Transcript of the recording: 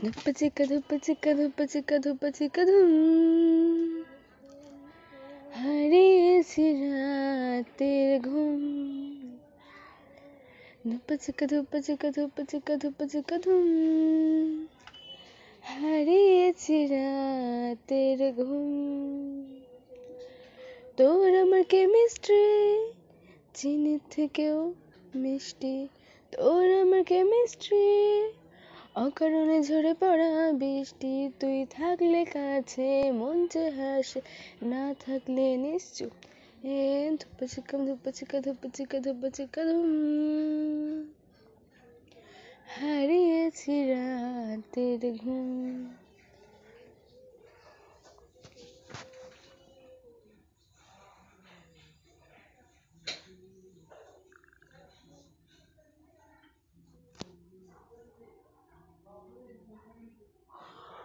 ধুপ্পা চিকা চিকা ঘুম ধুপ্পা চিকা ধুপ্পা চিকা ধুপ্পা চিকা ধুপ্পা চিকা ধুম ঘুম তোর আমার কেমিস্ট্রি চিনির থেকেও মিষ্টি তোর আমার কেমিস্ট্রি অকারণে ঝরে পড়া বৃষ্টি, তুই থাকলে কাছে, মন হাসে, না থাকলে নিশ্চুপ। এ ধুপ্পা চিকা ধুপ্পা চিকা ধুপ্পা চিকা ধুপ্পা চিকা ধুম। হারিয়েছি রাতের ঘুম।